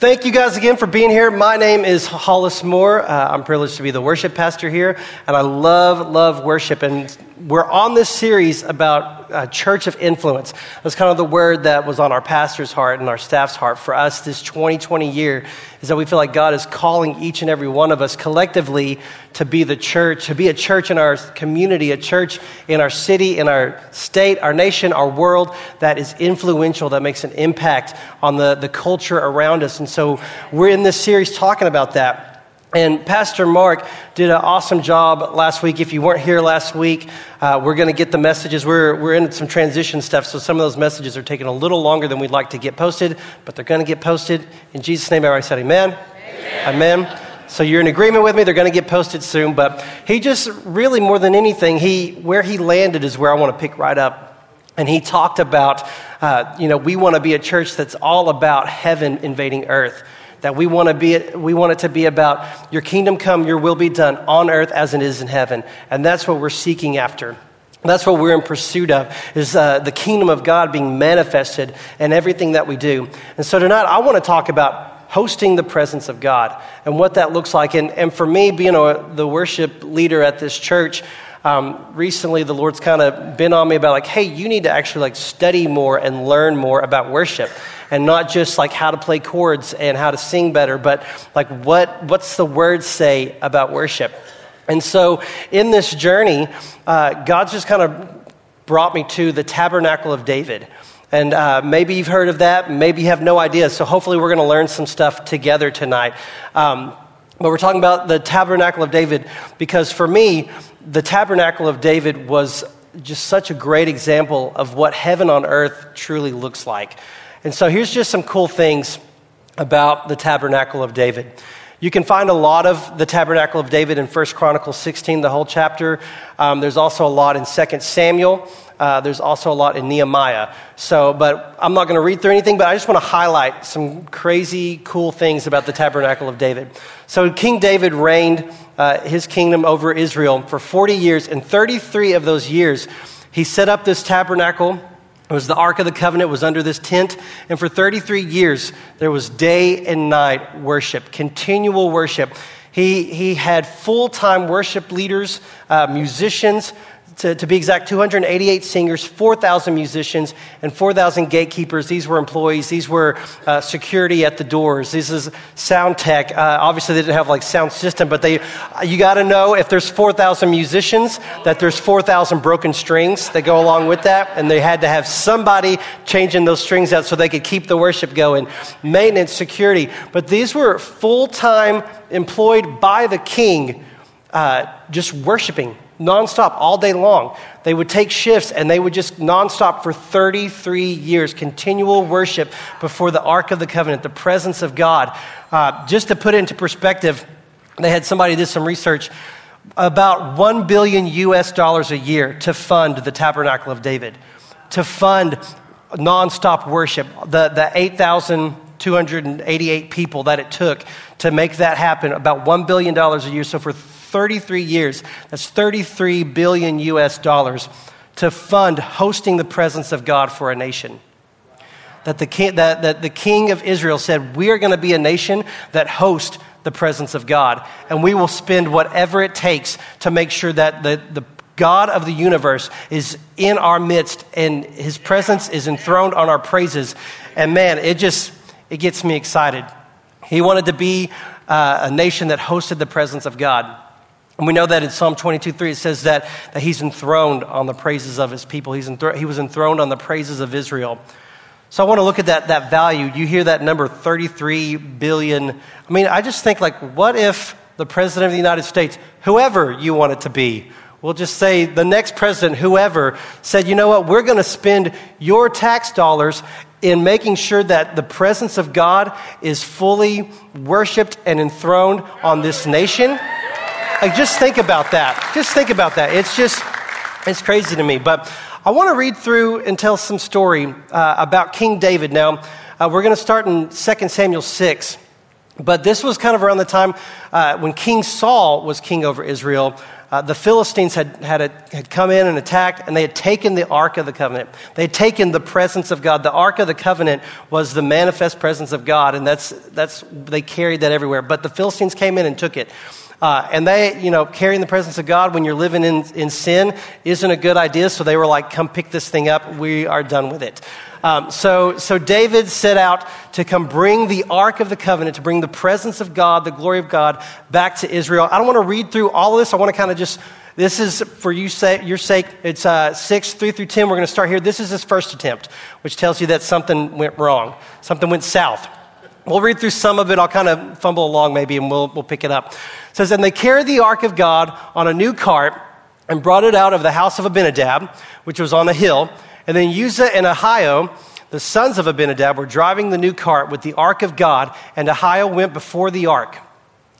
Thank you guys again for being here. My name is Hollis Moore. Uh, I'm privileged to be the worship pastor here, and I love, love worship. And we're on this series about uh, church of influence. That's kind of the word that was on our pastor's heart and our staff's heart for us this 2020 year is that we feel like God is calling each and every one of us collectively to be the church, to be a church in our community, a church in our city, in our state, our nation, our world that is influential, that makes an impact on the, the culture around us. And so we're in this series talking about that. And Pastor Mark did an awesome job last week. If you weren't here last week, uh, we're going to get the messages. We're, we're in some transition stuff, so some of those messages are taking a little longer than we'd like to get posted, but they're going to get posted. In Jesus' name, everybody said amen. Amen. amen. So you're in agreement with me. They're going to get posted soon. But he just really, more than anything, he, where he landed is where I want to pick right up. And he talked about, uh, you know, we want to be a church that's all about heaven invading earth that we want to be we want it to be about your kingdom come your will be done on earth as it is in heaven. And that's what we're seeking after. That's what we're in pursuit of is uh, the kingdom of god being manifested in everything that we do. And so tonight i want to talk about hosting the presence of god and what that looks like. And, and for me being a, the worship leader at this church um, recently the lord's kind of been on me about like hey you need to actually like study more and learn more about worship and not just like how to play chords and how to sing better, but like what, what's the word say about worship? And so in this journey, uh, God's just kind of brought me to the tabernacle of David. And uh, maybe you've heard of that, maybe you have no idea. So hopefully, we're going to learn some stuff together tonight. Um, but we're talking about the tabernacle of David because for me, the tabernacle of David was just such a great example of what heaven on earth truly looks like. And so here's just some cool things about the tabernacle of David. You can find a lot of the tabernacle of David in 1 Chronicles 16, the whole chapter. Um, there's also a lot in 2 Samuel. Uh, there's also a lot in Nehemiah. So, but I'm not going to read through anything, but I just want to highlight some crazy, cool things about the tabernacle of David. So, King David reigned uh, his kingdom over Israel for 40 years, and 33 of those years, he set up this tabernacle it was the Ark of the Covenant was under this tent, and for 33 years there was day and night worship, continual worship. He, he had full time worship leaders, uh, musicians, to, to be exact, 288 singers, 4,000 musicians, and 4,000 gatekeepers. These were employees. These were uh, security at the doors. This is sound tech. Uh, obviously, they didn't have like sound system, but they, you got to know if there's 4,000 musicians, that there's 4,000 broken strings that go along with that, and they had to have somebody changing those strings out so they could keep the worship going. Maintenance, security, but these were full time employed by the king, uh, just worshiping nonstop all day long. They would take shifts and they would just nonstop for 33 years, continual worship before the Ark of the Covenant, the presence of God. Uh, just to put into perspective, they had somebody did some research about 1 billion US dollars a year to fund the Tabernacle of David, to fund nonstop worship, the, the 8,288 people that it took to make that happen, about $1 billion a year. So for 33 years, that's 33 billion US dollars to fund hosting the presence of God for a nation. That the king, that, that the king of Israel said, We are going to be a nation that hosts the presence of God. And we will spend whatever it takes to make sure that the, the God of the universe is in our midst and his presence is enthroned on our praises. And man, it just, it gets me excited. He wanted to be uh, a nation that hosted the presence of God. And we know that in Psalm 22 3, it says that, that he's enthroned on the praises of his people. He's enthro- he was enthroned on the praises of Israel. So I want to look at that, that value. You hear that number 33 billion. I mean, I just think, like, what if the president of the United States, whoever you want it to be, we'll just say the next president, whoever, said, you know what, we're going to spend your tax dollars in making sure that the presence of God is fully worshiped and enthroned on this nation? Like, just think about that. Just think about that. It's just, it's crazy to me. But I want to read through and tell some story uh, about King David. Now, uh, we're going to start in 2 Samuel 6. But this was kind of around the time uh, when King Saul was king over Israel. uh, the Philistines had, had, a, had come in and attacked, and they had taken the Ark of the Covenant. They had taken the presence of God. The Ark of the Covenant was the manifest presence of God, and that's, that's, they carried that everywhere. But the Philistines came in and took it. Uh, and they, you know, carrying the presence of God when you're living in, in sin isn't a good idea. So they were like, come pick this thing up. We are done with it. Um, so, so David set out to come bring the Ark of the Covenant, to bring the presence of God, the glory of God, back to Israel. I don't want to read through all of this. I want to kind of just, this is for you say, your sake. It's uh, 6, 3 through 10. We're going to start here. This is his first attempt, which tells you that something went wrong, something went south. We'll read through some of it. I'll kind of fumble along maybe and we'll, we'll pick it up. It says, And they carried the ark of God on a new cart and brought it out of the house of Abinadab, which was on a hill. And then Uzzah and Ahio, the sons of Abinadab, were driving the new cart with the ark of God, and Ahio went before the ark.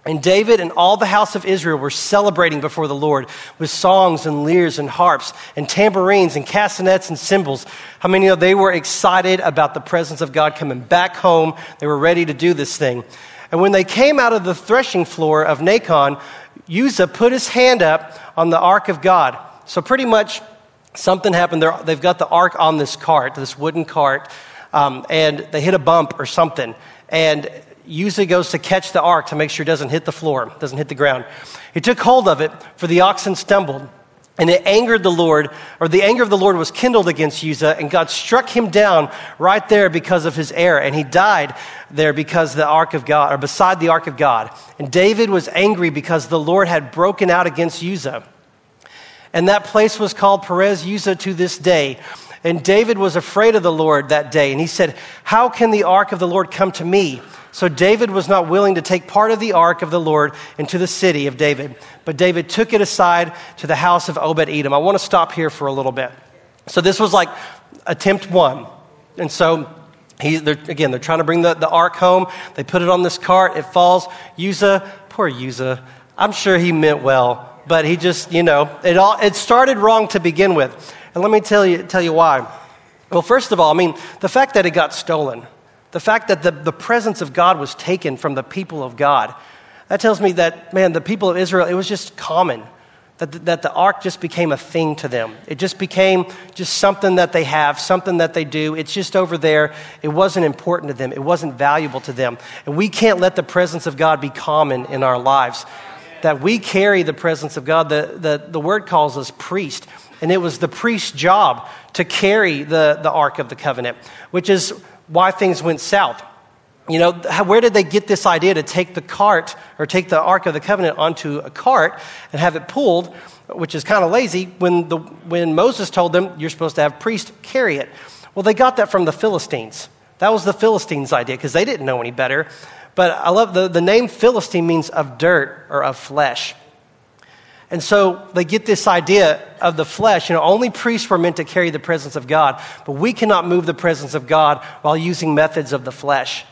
And David and all the house of Israel were celebrating before the Lord with songs and lyres and harps and tambourines and castanets and cymbals. How many know they were excited about the presence of God coming back home? They were ready to do this thing. And when they came out of the threshing floor of Nacon, Uzzah put his hand up on the ark of God. So pretty much something happened. they they've got the ark on this cart, this wooden cart, um, and they hit a bump or something. And usually goes to catch the ark to make sure it doesn't hit the floor, doesn't hit the ground. He took hold of it, for the oxen stumbled. And it angered the Lord, or the anger of the Lord was kindled against Uzzah, and God struck him down right there because of his error. And he died there because the ark of God, or beside the ark of God. And David was angry because the Lord had broken out against Uzzah. And that place was called Perez Uzzah to this day. And David was afraid of the Lord that day. And he said, How can the ark of the Lord come to me? So David was not willing to take part of the ark of the Lord into the city of David, but David took it aside to the house of Obed Edom. I want to stop here for a little bit. So this was like attempt one. And so he, they're, again, they're trying to bring the, the ark home. They put it on this cart, it falls. Uzzah, poor Uzzah, I'm sure he meant well, but he just, you know, it, all, it started wrong to begin with. And let me tell you, tell you why. Well, first of all, I mean, the fact that it got stolen. The fact that the, the presence of God was taken from the people of God, that tells me that, man, the people of Israel, it was just common. That the, that the ark just became a thing to them. It just became just something that they have, something that they do. It's just over there. It wasn't important to them, it wasn't valuable to them. And we can't let the presence of God be common in our lives. That we carry the presence of God. The, the, the word calls us priest. And it was the priest's job to carry the, the Ark of the Covenant, which is why things went south. You know, where did they get this idea to take the cart or take the Ark of the Covenant onto a cart and have it pulled, which is kind of lazy, when, the, when Moses told them you're supposed to have priests carry it? Well, they got that from the Philistines. That was the Philistines' idea because they didn't know any better. But I love the, the name Philistine means of dirt or of flesh. And so they get this idea of the flesh. You know, only priests were meant to carry the presence of God, but we cannot move the presence of God while using methods of the flesh.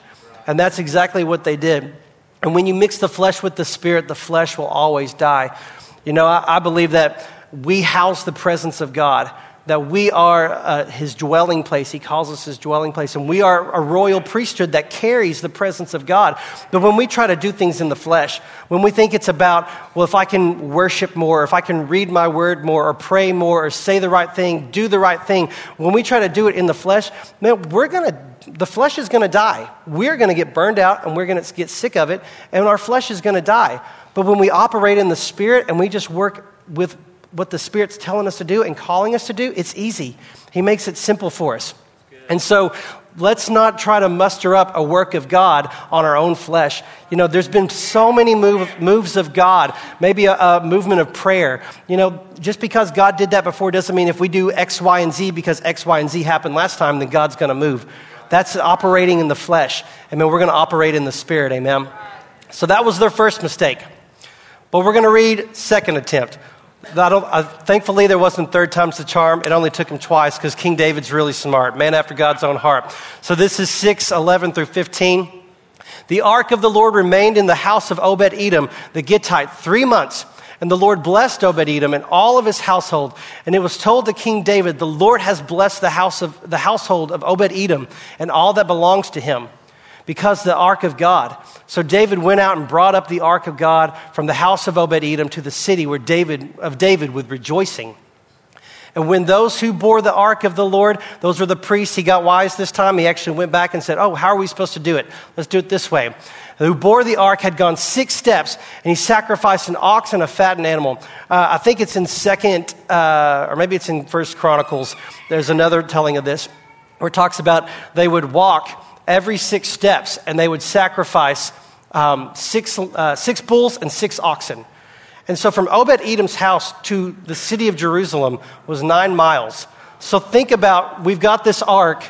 And that's exactly what they did. And when you mix the flesh with the spirit, the flesh will always die. You know, I, I believe that we house the presence of God that we are uh, his dwelling place. He calls us his dwelling place. And we are a royal priesthood that carries the presence of God. But when we try to do things in the flesh, when we think it's about, well, if I can worship more, if I can read my word more, or pray more, or say the right thing, do the right thing, when we try to do it in the flesh, man, we're going to the flesh is going to die. We're going to get burned out and we're going to get sick of it, and our flesh is going to die. But when we operate in the Spirit and we just work with what the Spirit's telling us to do and calling us to do, it's easy. He makes it simple for us. And so let's not try to muster up a work of God on our own flesh. You know, there's been so many move, moves of God, maybe a, a, movement of prayer. You know, just because God did that before doesn't mean if we do X, Y, and Z because X, Y, and Z happened last time, then God's going to move. That's operating in the flesh. I mean, we're going to operate in the spirit. Amen. So that was their first mistake. But we're going to read second attempt. Uh, thankfully, there wasn't third time's the charm. It only took him twice because King David's really smart, man after God's own heart. So this is 6 11 through 15. The ark of the Lord remained in the house of Obed Edom, the Gittite, three months. And the Lord blessed Obed Edom and all of his household. And it was told to King David, The Lord has blessed the, house of, the household of Obed Edom and all that belongs to him, because the ark of God So David went out and brought up the ark of God from the house of Obed Edom to the city where David, of David with rejoicing. And when those who bore the ark of the Lord, those were the priests, he got wise this time. He actually went back and said, Oh, how are we supposed to do it? Let's do it this way. Who bore the ark had gone six steps, and he sacrificed an ox and a fattened animal. Uh, I think it's in Second, uh, or maybe it's in First Chronicles. There's another telling of this where it talks about they would walk every six steps, and they would sacrifice um, six, uh, six bulls and six oxen. And so from Obed Edom's house to the city of Jerusalem was nine miles. So think about we've got this ark,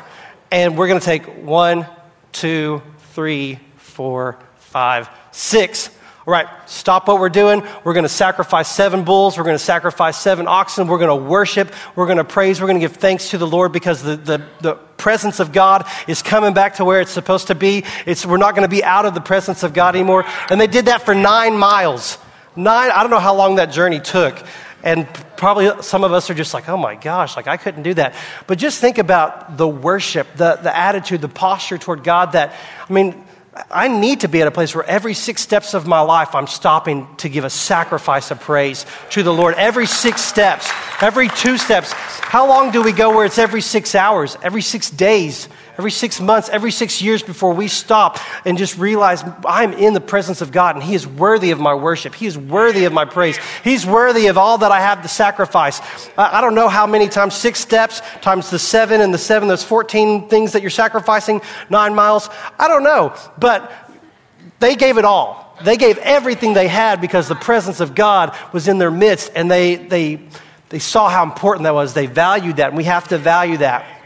and we're going to take one, two, three, four, five, six. All right, stop what we're doing. We're going to sacrifice seven bulls. We're going to sacrifice seven oxen. We're going to worship. We're going to praise. We're going to give thanks to the Lord because the, the, the presence of God is coming back to where it's supposed to be. It's, we're not going to be out of the presence of God anymore. And they did that for nine miles. Nine, I don't know how long that journey took. And probably some of us are just like, oh my gosh, like I couldn't do that. But just think about the worship, the, the attitude, the posture toward God that, I mean, I need to be at a place where every six steps of my life I'm stopping to give a sacrifice of praise to the Lord. Every six steps, every two steps. How long do we go where it's every six hours, every six days? Every six months, every six years before we stop and just realize I'm in the presence of God and He is worthy of my worship. He is worthy of my praise. He's worthy of all that I have to sacrifice. I don't know how many times, six steps times the seven and the seven, those 14 things that you're sacrificing, nine miles. I don't know, but they gave it all. They gave everything they had because the presence of God was in their midst and they, they, they saw how important that was. They valued that, and we have to value that.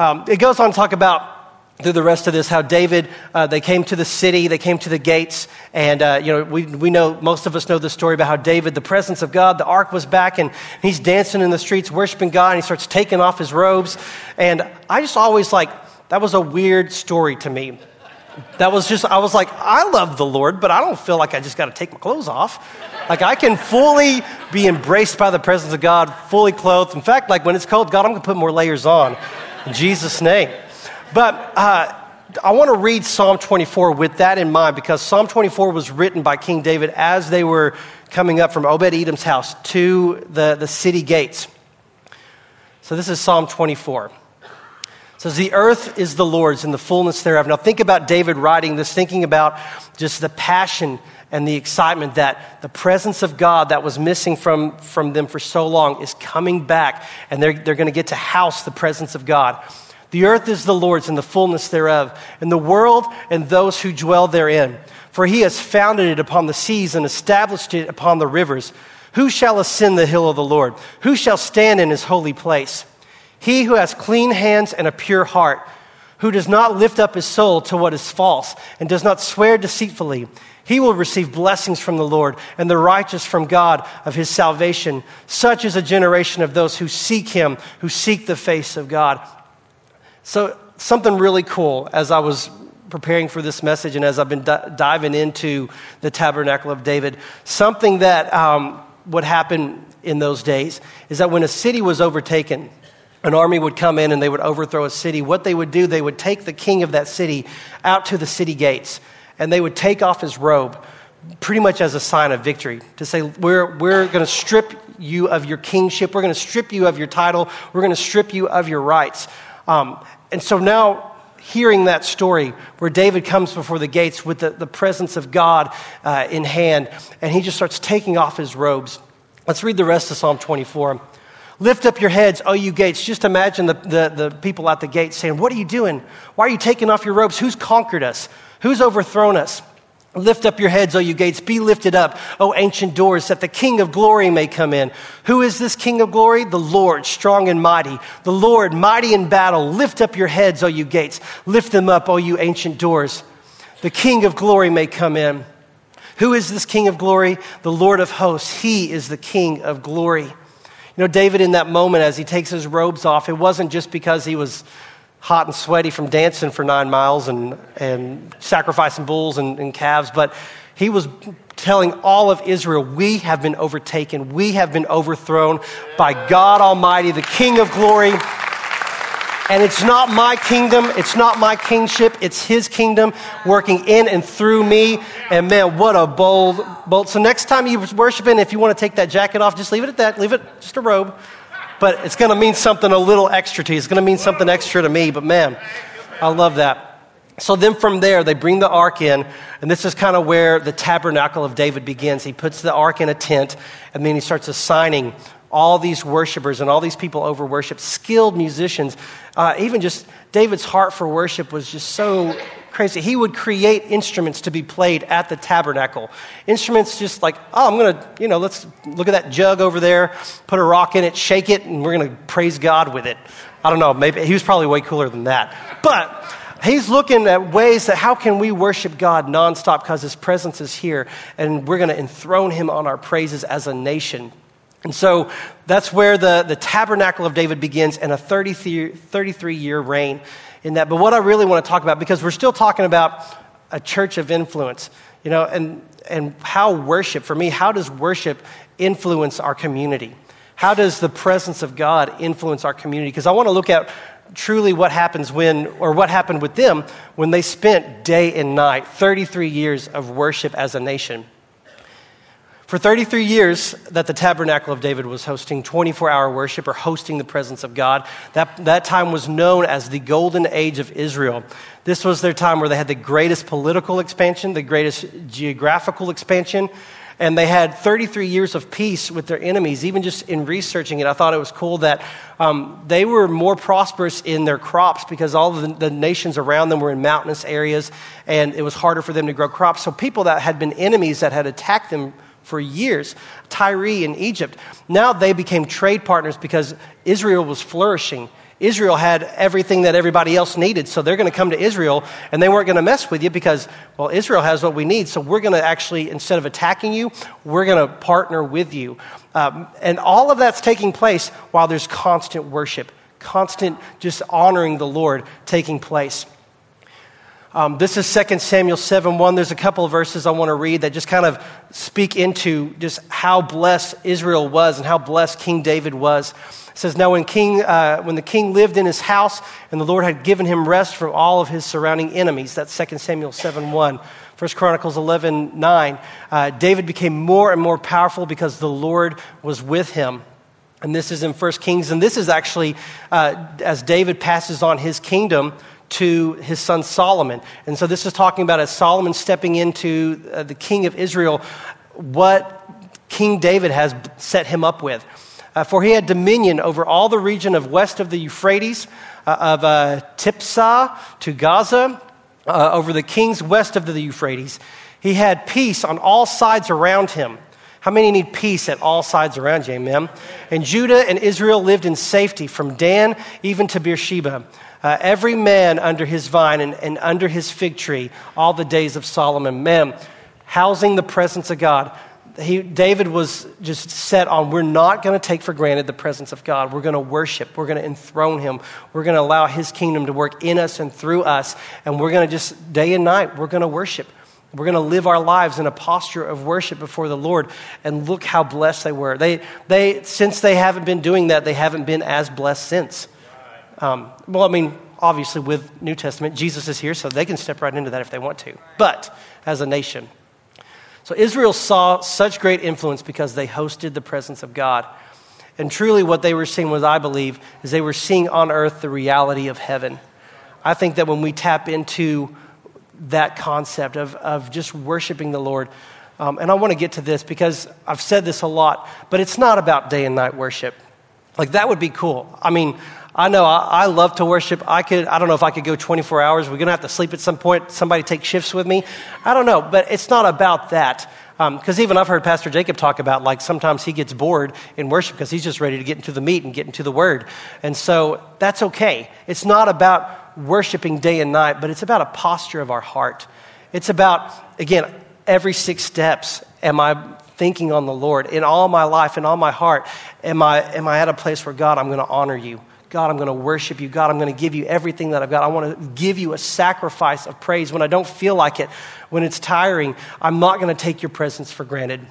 Um, it goes on to talk about through the rest of this how David, uh, they came to the city, they came to the gates, and, uh, you know, we, we know, most of us know the story about how David, the presence of God, the ark was back, and he's dancing in the streets, worshiping God, and he starts taking off his robes. And I just always like, that was a weird story to me. That was just, I was like, I love the Lord, but I don't feel like I just got to take my clothes off. Like I can fully be embraced by the presence of God, fully clothed. In fact, like when it's cold, God, I'm going to put more layers on. In Jesus' name. But uh, I want to read Psalm 24 with that in mind because Psalm 24 was written by King David as they were coming up from Obed Edom's house to the, the city gates. So this is Psalm 24. It says, The earth is the Lord's and the fullness thereof. Now think about David writing this, thinking about just the passion and the excitement that the presence of God that was missing from, from them for so long is coming back, and they're, they're going to get to house the presence of God. The earth is the Lord's and the fullness thereof, and the world and those who dwell therein. For he has founded it upon the seas and established it upon the rivers. Who shall ascend the hill of the Lord? Who shall stand in his holy place? He who has clean hands and a pure heart, who does not lift up his soul to what is false, and does not swear deceitfully he will receive blessings from the Lord and the righteous from God of his salvation. Such is a generation of those who seek him, who seek the face of God. So, something really cool as I was preparing for this message and as I've been di- diving into the tabernacle of David, something that um, would happen in those days is that when a city was overtaken, an army would come in and they would overthrow a city. What they would do, they would take the king of that city out to the city gates and they would take off his robe pretty much as a sign of victory to say, We're, we're going to strip you of your kingship, we're going to strip you of your title, we're going to strip you of your rights. Um, and so now, hearing that story where David comes before the gates with the, the presence of God uh, in hand, and he just starts taking off his robes. Let's read the rest of Psalm 24. Lift up your heads, O you gates. Just imagine the, the, the people at the gate saying, What are you doing? Why are you taking off your robes? Who's conquered us? Who's overthrown us? Lift up your heads, O you gates. Be lifted up, O ancient doors, that the King of glory may come in. Who is this King of glory? The Lord, strong and mighty. The Lord, mighty in battle. Lift up your heads, O you gates. Lift them up, O you ancient doors. The King of glory may come in. Who is this King of glory? The Lord of hosts. He is the King of glory. You know, David, in that moment, as he takes his robes off, it wasn't just because he was hot and sweaty from dancing for nine miles and, and sacrificing bulls and, and calves, but he was telling all of Israel, We have been overtaken, we have been overthrown by God Almighty, the King of glory. And it's not my kingdom, it's not my kingship, it's his kingdom working in and through me. And man, what a bold, bold. So next time you're worshiping, if you want to take that jacket off, just leave it at that, leave it just a robe. But it's going to mean something a little extra to you. It's going to mean something extra to me. But man, I love that. So then from there, they bring the ark in, and this is kind of where the tabernacle of David begins. He puts the ark in a tent, and then he starts assigning all these worshipers and all these people over worship, skilled musicians. Uh, even just David's heart for worship was just so crazy. He would create instruments to be played at the tabernacle. Instruments just like, oh, I'm going to, you know, let's look at that jug over there, put a rock in it, shake it, and we're going to praise God with it. I don't know, maybe he was probably way cooler than that. But he's looking at ways that how can we worship God nonstop because his presence is here and we're going to enthrone him on our praises as a nation. And so that's where the, the tabernacle of David begins and a 33, 33 year reign in that. But what I really want to talk about, because we're still talking about a church of influence, you know, and, and how worship, for me, how does worship influence our community? How does the presence of God influence our community? Because I want to look at truly what happens when, or what happened with them when they spent day and night, 33 years of worship as a nation. For 33 years that the Tabernacle of David was hosting 24 hour worship or hosting the presence of God, that, that time was known as the Golden Age of Israel. This was their time where they had the greatest political expansion, the greatest geographical expansion, and they had 33 years of peace with their enemies. Even just in researching it, I thought it was cool that um, they were more prosperous in their crops because all of the, the, nations around them were in mountainous areas, and it was harder for them to grow crops. So people that had been enemies that had attacked them for years, Tyre in Egypt. Now they became trade partners because Israel was flourishing. Israel had everything that everybody else needed, so they're going to come to Israel and they weren't going to mess with you because, well, Israel has what we need, so we're going to actually, instead of attacking you, we're going to partner with you. Um, and all of that's taking place while there's constant worship, constant just honoring the Lord taking place. Um, this is 2 Samuel 7 1. There's a couple of verses I want to read that just kind of speak into just how blessed Israel was and how blessed King David was. It says, Now, when, king, uh, when the king lived in his house and the Lord had given him rest from all of his surrounding enemies, that's 2 Samuel 7 1. 1 Chronicles 11 9. Uh, David became more and more powerful because the Lord was with him. And this is in 1 Kings. And this is actually uh, as David passes on his kingdom to his son Solomon. And so this is talking about as Solomon stepping into uh, the king of Israel, what King David has set him up with. Uh, for he had dominion over all the region of west of the Euphrates, uh, of uh, Tiphsah to Gaza, uh, over the kings west of the Euphrates. He had peace on all sides around him. How many need peace at all sides around you? Amen. And Judah and Israel lived in safety from Dan even to Beersheba uh, every man under his vine and, and under his fig tree all the days of Solomon. Men, housing the presence of God. He, David was just set on we're not going to take for granted the presence of God. We're going to worship. We're going to enthrone him. We're going to allow his kingdom to work in us and through us. And we're going to just, day and night, we're going to worship. We're going to live our lives in a posture of worship before the Lord. And look how blessed they were. They, they, since they haven't been doing that, they haven't been as blessed since. Um, well, I mean, obviously, with New Testament, Jesus is here, so they can step right into that if they want to. But as a nation, so Israel saw such great influence because they hosted the presence of God. And truly, what they were seeing was, I believe, is they were seeing on earth the reality of heaven. I think that when we tap into that concept of, of just worshiping the Lord, um, and I want to get to this because I've said this a lot, but it's not about day and night worship. Like, that would be cool. I mean, I know I, I, love to worship. I could, I don't know if I could go 24 hours. We're going to have to sleep at some point. Somebody take shifts with me. I don't know, but it's not about that. Because um, even I've heard Pastor Jacob talk about like sometimes he gets bored in worship because he's just ready to get into the meat and get into the word. And so that's okay. It's not about worshiping day and night, but it's about a posture of our heart. It's about, again, every six steps. Am I thinking on the Lord in all my life, in all my heart? Am I, am I at a place where God, I'm going to honor you? God, I'm going to worship you. God, I'm going to give you everything that I've got. I want to give you a sacrifice of praise when I don't feel like it, when it's tiring. I'm not going to take your presence for granted.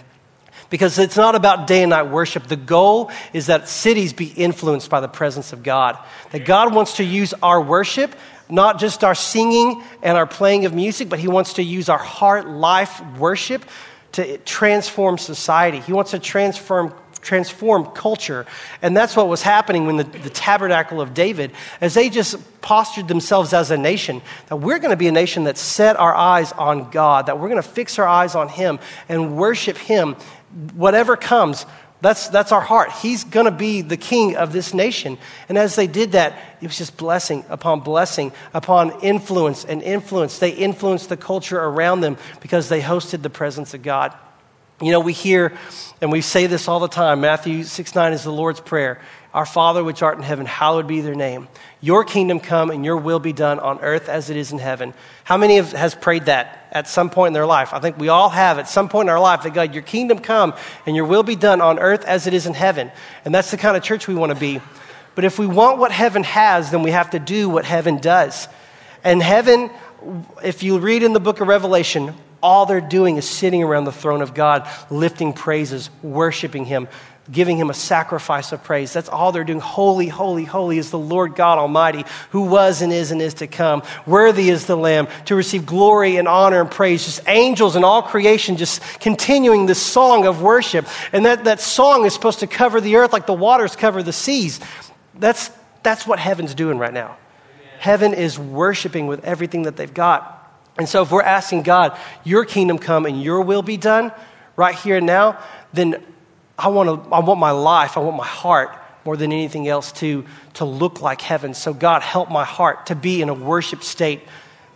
Because it's not about day and night worship. The goal is that cities be influenced by the presence of God. That God wants to use our worship, not just our singing and our playing of music, but He wants to use our heart, life, worship to transform society. He wants to transform transform culture. And that's what was happening when the, the, tabernacle of David, as they just postured themselves as a nation, that we're going to be a nation that set our eyes on God, that we're going to fix our eyes on Him and worship Him whatever comes, that's, that's our heart. He's going to be the king of this nation. And as they did that, it was just blessing upon blessing upon influence and influence. They influenced the culture around them because they hosted the presence of God. You know, we hear and we say this all the time Matthew 6 9 is the Lord's Prayer. Our Father which art in heaven, hallowed be their name. Your kingdom come and your will be done on earth as it is in heaven. How many have, has prayed that at some point in their life? I think we all have at some point in our life that God, your kingdom come and your will be done on earth as it is in heaven. And that's the kind of church we want to be. But if we want what heaven has, then we have to do what heaven does. And heaven, if you read in the book of Revelation, all they're doing is sitting around the throne of God, lifting praises, worshiping Him, giving him a sacrifice of praise. That's all they're doing. Holy, holy, holy is the Lord God Almighty, who was and is and is to come. Worthy is the Lamb to receive glory and honor and praise. Just angels and all creation just continuing this song of worship. And that, that song is supposed to cover the earth like the waters cover the seas. That's, that's what heaven's doing right now. Heaven is worshiping with everything that they've got. And so if we're asking God, your kingdom come and your will be done right here and now, then I want, to, I want my life, I want my heart more than anything else to, to look like heaven. So, God, help my heart to be in a worship state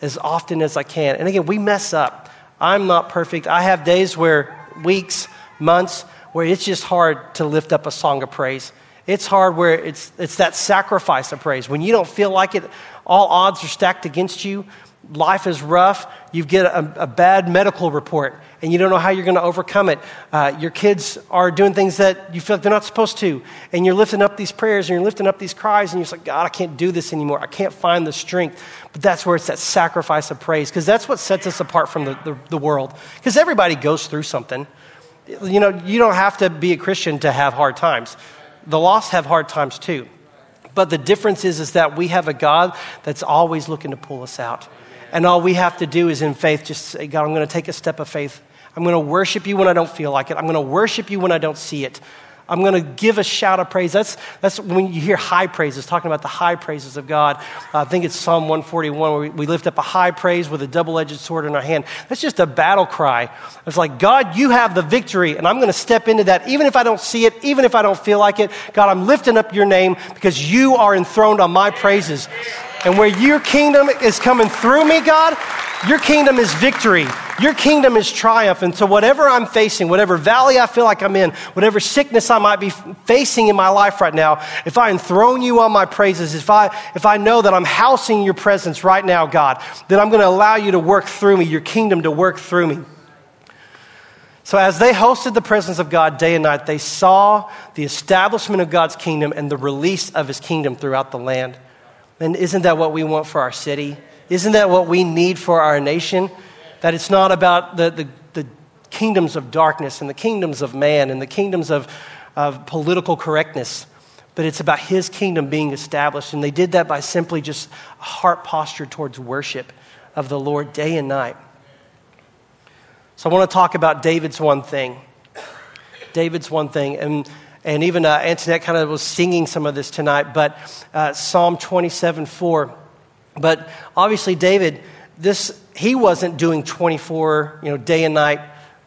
as often as I can. And again, we mess up. I'm not perfect. I have days where, weeks, months, where it's just hard to lift up a song of praise. It's hard where it's, it's that sacrifice of praise. When you don't feel like it, all odds are stacked against you life is rough, you get a, a, bad medical report and you don't know how you're going to overcome it. Uh, your kids are doing things that you feel like they're not supposed to, and you're lifting up these prayers and you're lifting up these cries, and you're just like, God, I can't do this anymore. I can't find the strength. But that's where it's that sacrifice of praise, because that's what sets us apart from the, the, the world. Because everybody goes through something. You know, you don't have to be a Christian to have hard times. The lost have hard times too. But the difference is, is that we have a God that's always looking to pull us out. And all we have to do is in faith just say, God, I'm going to take a step of faith. I'm going to worship you when I don't feel like it. I'm going to worship you when I don't see it. I'm going to give a shout of praise. That's, that's when you hear high praises, talking about the high praises of God. Uh, I think it's Psalm 141 where we, we lift up a high praise with a double edged sword in our hand. That's just a battle cry. It's like, God, you have the victory, and I'm going to step into that even if I don't see it, even if I don't feel like it. God, I'm lifting up your name because you are enthroned on my praises. And where your kingdom is coming through me, God, your kingdom is victory. Your kingdom is triumph. And so, whatever I'm facing, whatever valley I feel like I'm in, whatever sickness I might be facing in my life right now, if I enthrone you on my praises, if I, if I know that I'm housing your presence right now, God, then I'm going to allow you to work through me, your kingdom to work through me. So, as they hosted the presence of God day and night, they saw the establishment of God's kingdom and the release of his kingdom throughout the land. And isn't that what we want for our city? Isn't that what we need for our nation? That it's not about the, the, the kingdoms of darkness and the kingdoms of man and the kingdoms of, of political correctness, but it's about his kingdom being established. And they did that by simply just a heart posture towards worship of the Lord day and night. So I want to talk about David's one thing. David's one thing. And and even uh, Antoinette kind of was singing some of this tonight, but uh, Psalm 27 4. But obviously, David, this, he wasn't doing 24, you know, day and night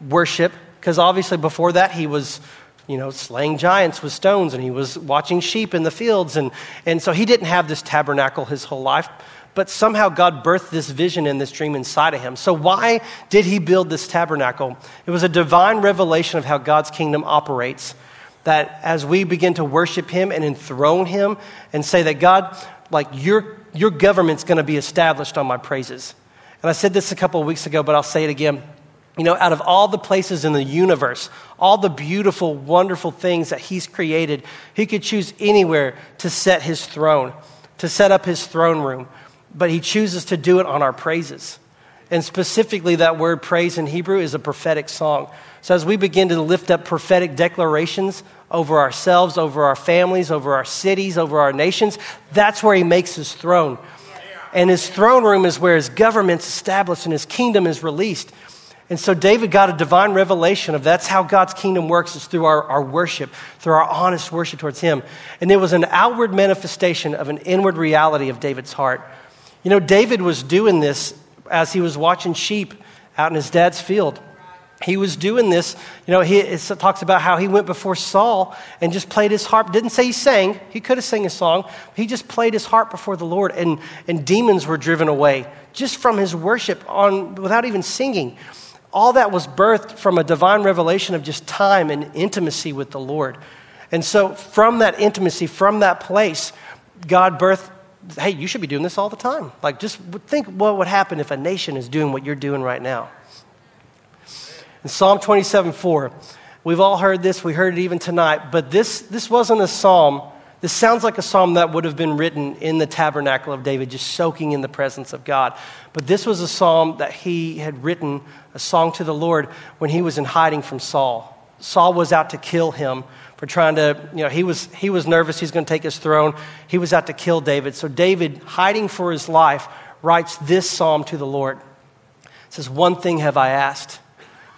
worship, because obviously before that he was, you know, slaying giants with stones and he was watching sheep in the fields. And, and so he didn't have this tabernacle his whole life but somehow God birthed this vision and this dream inside of him. So, why did he build this tabernacle? It was a divine revelation of how God's kingdom operates that as we begin to worship Him and enthrone Him and say that God, like your, your government's going to be established on my praises. And I said this a couple of weeks ago, but I'll say it again. You know, out of all the places in the universe, all the beautiful, wonderful things that He's created, He could choose anywhere to set His throne, to set up His throne room. But He chooses to do it on our praises. And specifically, that word praise in Hebrew is a prophetic song. So as we begin to lift up prophetic declarations over ourselves, over our families, over our cities, over our nations, that's where he makes his throne. And his throne room is where his government's established and his kingdom is released. And so David got a divine revelation of that's how God's kingdom works, is through our, our worship, through our honest worship towards him. And it was an outward manifestation of an inward reality of David's heart. You know, David was doing this as he was watching sheep out in his dad's field. He was doing this, you know, he, it talks about how he went before Saul and just played his harp. Didn't say he sang, he could have sang a song. He just played his harp before the Lord, and, and demons were driven away just from his worship on, without even singing. All that was birthed from a divine revelation of just time and intimacy with the Lord. And so, from that intimacy, from that place, God birthed hey, you should be doing this all the time. Like, just think what would happen if a nation is doing what you're doing right now. In Psalm 27 4, we've all heard this, we heard it even tonight, but this, this wasn't a psalm. This sounds like a psalm that would have been written in the tabernacle of David, just soaking in the presence of God. But this was a psalm that he had written, a song to the Lord, when he was in hiding from Saul. Saul was out to kill him for trying to, you know, he was, he was nervous he's going to take his throne. He was out to kill David. So David, hiding for his life, writes this psalm to the Lord. It says, One thing have I asked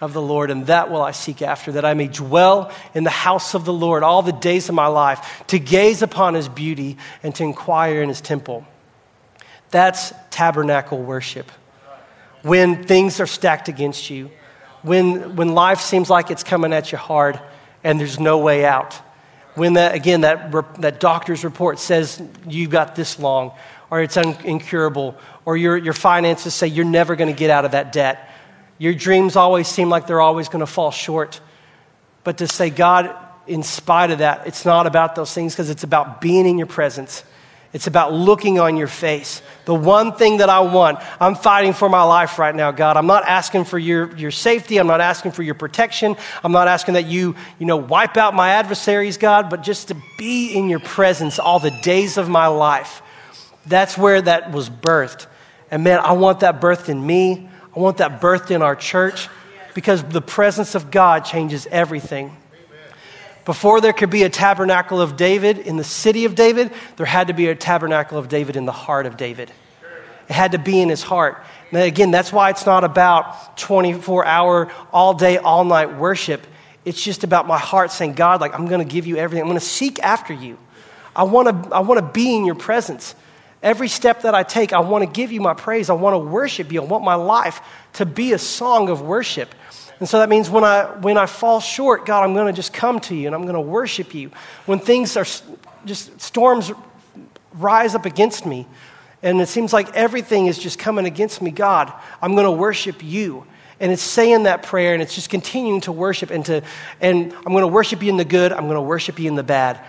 of the Lord, and that will I seek after, that I may dwell in the house of the Lord all the days of my life, to gaze upon his beauty and to inquire in his temple. That's tabernacle worship. When things are stacked against you, when, when life seems like it's coming at you hard and there's no way out. When that, again, that, that doctor's report says you've got this long, or it's un- incurable, or your, your finances say you're never going to get out of that debt your dreams always seem like they're always going to fall short. But to say, God, in spite of that, it's not about those things because it's about being in your presence. It's about looking on your face. The one thing that I want, I'm fighting for my life right now, God. I'm not asking for your, your safety. I'm not asking for your protection. I'm not asking that you, you know, wipe out my adversaries, God, but just to be in your presence all the days of my life. That's where that was birthed. And man, I want that birthed in me. I want that birthed in our church because the presence of God changes everything. Before there could be a tabernacle of David in the city of David, there had to be a tabernacle of David in the heart of David. It had to be in his heart. Again, that's why it's not about 24 hour, all day, all night worship. It's just about my heart saying, God, like, I'm going to give you everything. I'm going to seek after you. I want to I want to be in your presence. Every step that I take, I want to give you my praise. I want to worship you. I want my life to be a song of worship. And so that means when I, when I fall short, God, I'm going to just come to you and I'm going to worship you. When things are just storms rise up against me and it seems like everything is just coming against me, God, I'm going to worship you. And it's saying that prayer and it's just continuing to worship and to, and I'm going to worship you in the good, I'm going to worship you in the bad.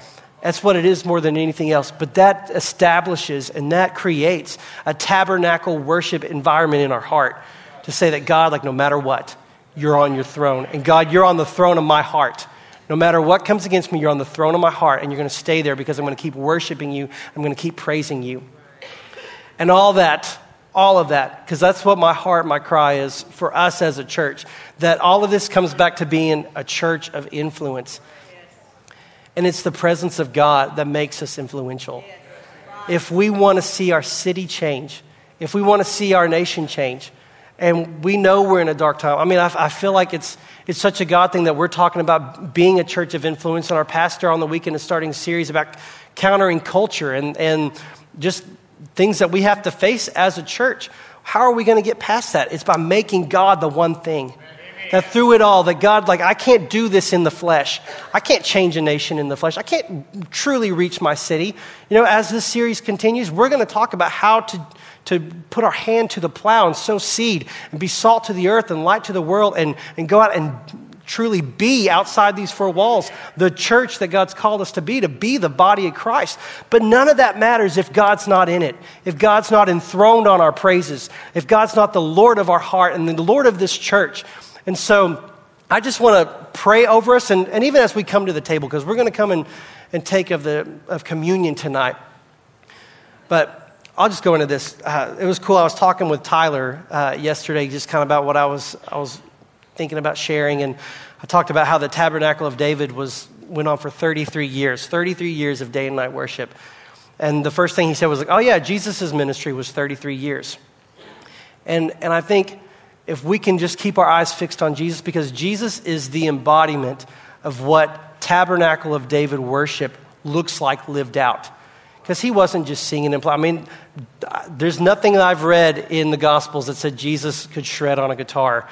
That's what it is more than anything else. But that establishes and that creates a tabernacle worship environment in our heart to say that God, like no matter what, you're on your throne. And God, you're on the throne of my heart. No matter what comes against me, you're on the throne of my heart, and you're going to stay there because I'm going to keep worshiping you. I'm going to keep praising you. And all that, all of that, because that's what my heart, my cry is for us as a church, that all of this comes back to being a church of influence and it's the presence of God that makes us influential. If we want to see our city change, if we want to see our nation change, and we know we're in a dark time. I mean, I, I, feel like it's, it's such a God thing that we're talking about being a church of influence, and our pastor on the weekend is starting a series about countering culture and, and just things that we have to face as a church. How are we going to get past that? It's by making God the one thing that through it all, that God, like, I can't do this in the flesh. I can't change a nation in the flesh. I can't truly reach my city. You know, as this series continues, we're going to talk about how to, to put our hand to the plow and sow seed and be salt to the earth and light to the world and, and go out and truly be outside these four walls, the church that God's called us to be, to be the body of Christ. But none of that matters if God's not in it, if God's not enthroned on our praises, if God's not the Lord of our heart and the Lord of this church. And so I just want to pray over us, and, and even as we come to the table, because we're going to come and, and take of, the, of communion tonight. But I'll just go into this. Uh, it was cool. I was talking with Tyler uh, yesterday, just kind of about what I was I was thinking about sharing, and I talked about how the Tabernacle of David was went on for 33 years, 33 years of day and night worship. And the first thing he said was like, "Oh yeah, Jesus' ministry was 33 years." And and I think if we can just keep our eyes fixed on Jesus, because Jesus is the embodiment of what Tabernacle of David worship looks like lived out. Because he wasn't just singing and playing. I mean, there's nothing that I've read in the Gospels that said Jesus could shred on a guitar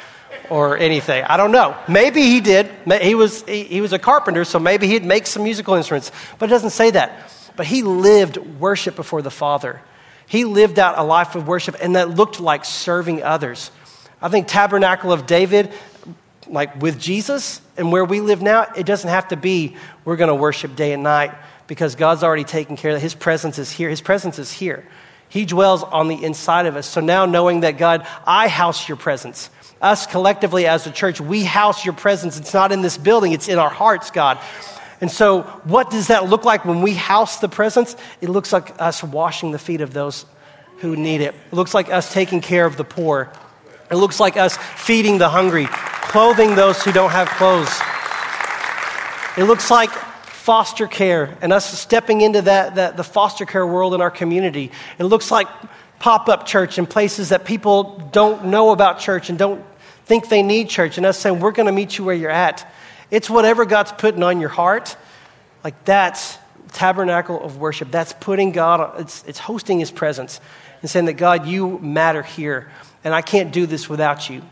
or anything. I don't know. Maybe he did. He was, he was a carpenter, so maybe he'd make some musical instruments. But it doesn't say that. But he lived worship before the Father. He lived out a life of worship, and that looked like serving others. I think Tabernacle of David, like with Jesus and where we live now, it doesn't have to be we're going to worship day and night because God's already taken care of that. His presence is here. His presence is here. He dwells on the inside of us. So now knowing that God, I house your presence. Us collectively as a church, we house your presence. It's not in this building, it's in our hearts, God. And so, what does that look like when we house the presence? It looks like us washing the feet of those who need it. It looks like us taking care of the poor. It looks like us feeding the hungry, clothing those who don't have clothes. It looks like foster care and us stepping into that, that the foster care world in our community. It looks like pop up church in places that people don't know about church and don't think they need church, and us saying, We're going to meet you where you're at. It's whatever God's putting on your heart. Like that's tabernacle of worship. That's putting God, it's, it's hosting his presence and saying that God, you matter here. And I can't do this without you.